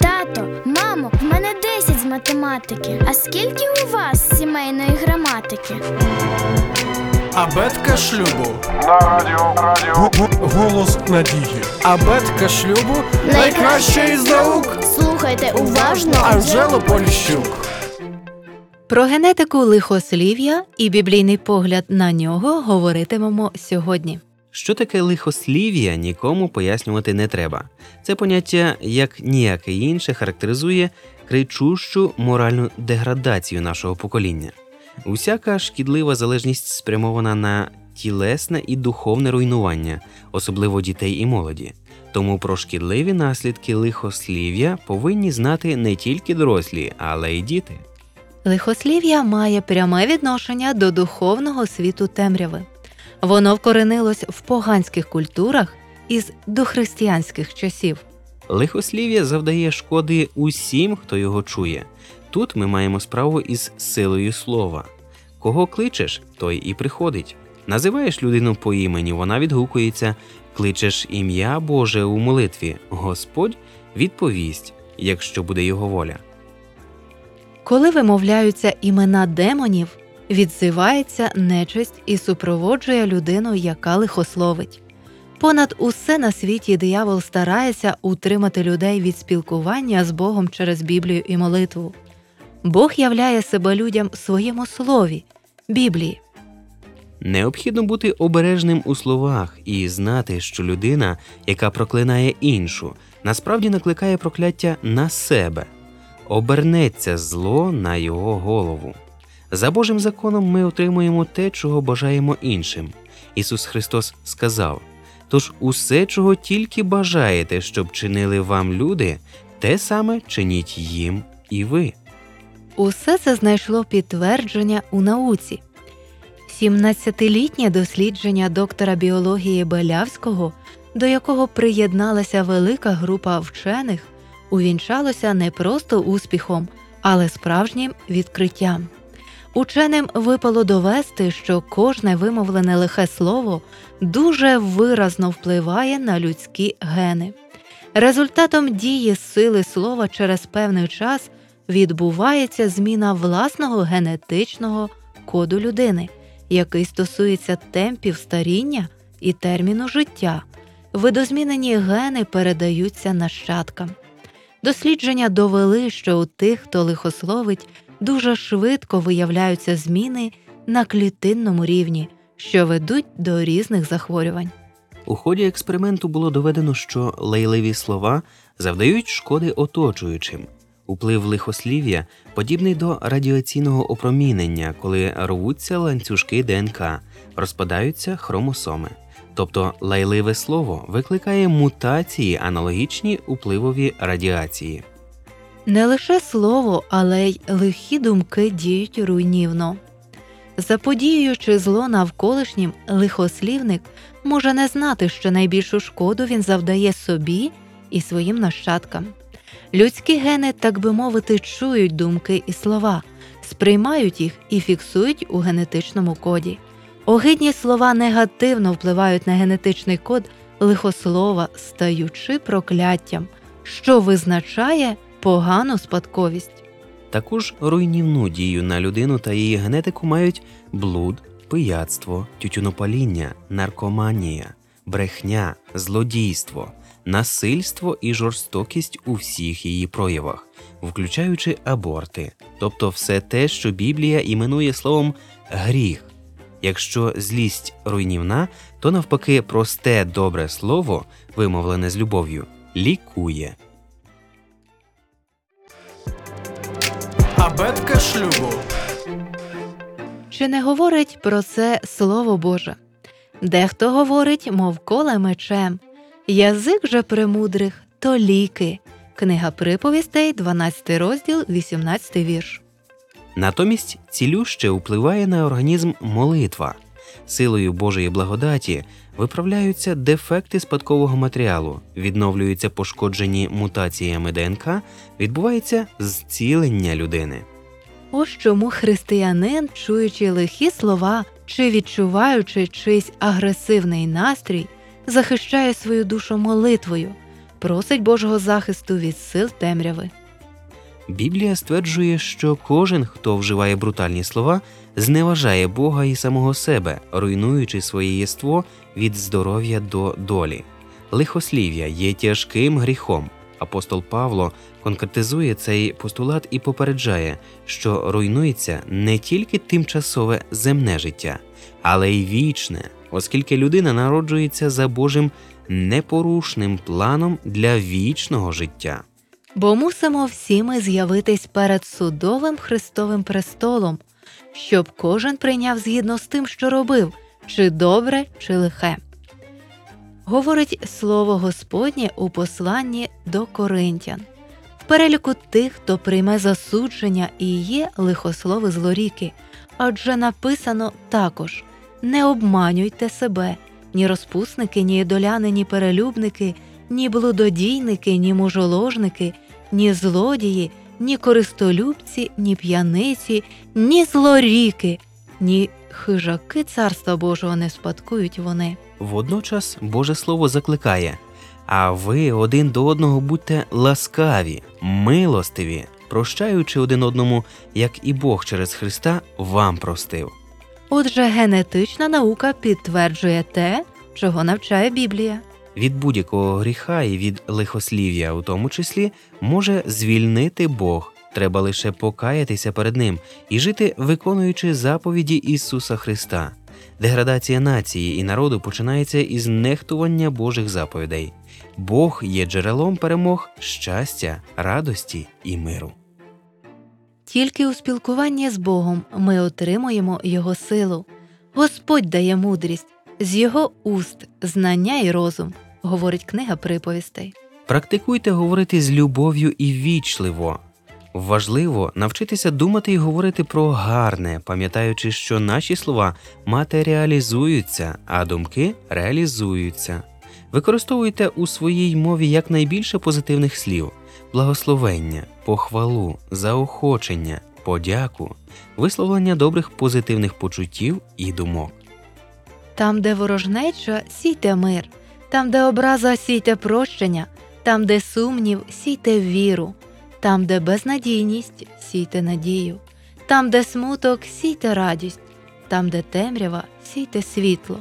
Тато, мамо, в мене 10 з математики. А скільки у вас сімейної граматики? Абетка шлюбу. На радіо Радіо Голос надії. Абетка шлюбу найкраща із наук. Слухайте уважно. Анжело Поліщук. Про генетику лихослів'я і біблійний погляд на нього говоритимемо сьогодні. Що таке лихослів'я, нікому пояснювати не треба. Це поняття, як ніяке інше, характеризує кричущу моральну деградацію нашого покоління. Усяка шкідлива залежність спрямована на тілесне і духовне руйнування, особливо дітей і молоді. Тому про шкідливі наслідки лихослів'я повинні знати не тільки дорослі, але й діти. Лихослів'я має пряме відношення до духовного світу темряви. Воно вкоренилось в поганських культурах із дохристиянських часів. Лихослів'я завдає шкоди усім, хто його чує. Тут ми маємо справу із силою слова. Кого кличеш, той і приходить. Називаєш людину по імені, вона відгукується, кличеш ім'я Боже у молитві, Господь відповість, якщо буде його воля. Коли вимовляються імена демонів, відзивається нечисть і супроводжує людину, яка лихословить. Понад усе на світі диявол старається утримати людей від спілкування з Богом через Біблію і молитву. Бог являє себе людям в своєму слові Біблії. Необхідно бути обережним у словах і знати, що людина, яка проклинає іншу, насправді накликає прокляття на себе, обернеться зло на його голову. За Божим законом ми отримуємо те, чого бажаємо іншим. Ісус Христос сказав: Тож усе, чого тільки бажаєте, щоб чинили вам люди, те саме чиніть їм і ви. Усе це знайшло підтвердження у науці. 17-літнє дослідження доктора біології Белявського, до якого приєдналася велика група вчених, увінчалося не просто успіхом, але справжнім відкриттям. Ученим випало довести, що кожне вимовлене лихе слово дуже виразно впливає на людські гени. Результатом дії сили слова через певний час відбувається зміна власного генетичного коду людини, який стосується темпів старіння і терміну життя. Видозмінені гени передаються нащадкам. Дослідження довели, що у тих, хто лихословить, дуже швидко виявляються зміни на клітинному рівні, що ведуть до різних захворювань. У ході експерименту було доведено, що лайливі слова завдають шкоди оточуючим. Уплив лихослів'я подібний до радіаційного опромінення, коли рвуться ланцюжки ДНК, розпадаються хромосоми. Тобто лайливе слово викликає мутації, аналогічні upливові радіації. Не лише слово, але й лихі думки діють руйнівно. Заподіюючи зло навколишнім, лихослівник може не знати, що найбільшу шкоду він завдає собі і своїм нащадкам. Людські гени, так би мовити, чують думки і слова, сприймають їх і фіксують у генетичному коді. Огидні слова негативно впливають на генетичний код лихослова, стаючи прокляттям, що визначає погану спадковість. Таку ж руйнівну дію на людину та її генетику мають блуд, пияцтво, тютюнопаління, наркоманія, брехня, злодійство, насильство і жорстокість у всіх її проявах, включаючи аборти, тобто все те, що Біблія іменує словом гріх. Якщо злість руйнівна, то навпаки просте добре слово, вимовлене з любов'ю, лікує. Абетка шлюбу. Чи не говорить про це Слово Боже? Дехто говорить, мов коле мечем, язик же премудрих то ліки. Книга приповістей, 12 розділ, 18 вірш. Натомість цілюще впливає на організм молитва. Силою Божої благодаті виправляються дефекти спадкового матеріалу, відновлюються пошкоджені мутаціями ДНК, відбувається зцілення людини. Ось чому християнин, чуючи лихі слова чи відчуваючи чийсь агресивний настрій, захищає свою душу молитвою, просить Божого захисту від сил темряви. Біблія стверджує, що кожен, хто вживає брутальні слова, зневажає Бога і самого себе, руйнуючи своє єство від здоров'я до долі. Лихослів'я є тяжким гріхом. Апостол Павло конкретизує цей постулат і попереджає, що руйнується не тільки тимчасове земне життя, але й вічне, оскільки людина народжується за Божим непорушним планом для вічного життя. Бо мусимо всі ми з'явитись перед судовим Христовим престолом, щоб кожен прийняв згідно з тим, що робив, чи добре, чи лихе. Говорить слово Господнє у посланні до Коринтян. В переліку тих, хто прийме засудження і є лихослови злоріки, адже написано також не обманюйте себе, ні розпусники, ні ідоляни, ні перелюбники, ні блудодійники, ні мужоложники, ні злодії, ні користолюбці, ні п'яниці, ні злоріки, ні хижаки царства Божого не спадкують вони. Водночас Боже Слово закликає: а ви один до одного будьте ласкаві, милостиві, прощаючи один одному, як і Бог через Христа вам простив. Отже, генетична наука підтверджує те, чого навчає Біблія. Від будь-якого гріха і від лихослів'я, у тому числі, може звільнити Бог. Треба лише покаятися перед Ним і жити, виконуючи заповіді Ісуса Христа. Деградація нації і народу починається із нехтування Божих заповідей. Бог є джерелом перемог, щастя, радості і миру. Тільки у спілкуванні з Богом ми отримуємо Його силу. Господь дає мудрість, з Його уст знання і розум, говорить книга приповістей. Практикуйте говорити з любов'ю і вічливо. Важливо навчитися думати і говорити про гарне, пам'ятаючи, що наші слова матеріалізуються, а думки реалізуються. Використовуйте у своїй мові якнайбільше позитивних слів: благословення, похвалу, заохочення, подяку, висловлення добрих позитивних почуттів і думок. Там, де ворожнеча, сійте мир, там, де образа, сійте прощення, там, де сумнів, сійте віру, там, де безнадійність, сійте надію, там, де смуток, сійте радість, там, де темрява, сійте світло.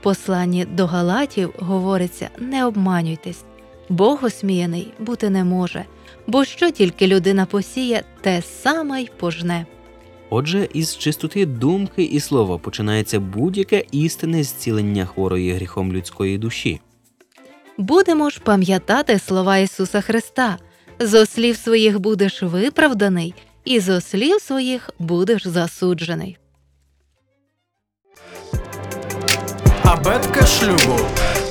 В посланні до Галатів говориться: не обманюйтесь, Бог осміяний бути не може, бо що тільки людина посіє, те саме й пожне. Отже, із чистоти думки і слова починається будь-яке істинне зцілення хворої гріхом людської душі. Будемо ж пам'ятати слова Ісуса Христа: зо слів своїх будеш виправданий, і зо слів своїх будеш засуджений. Абетка шлюбу.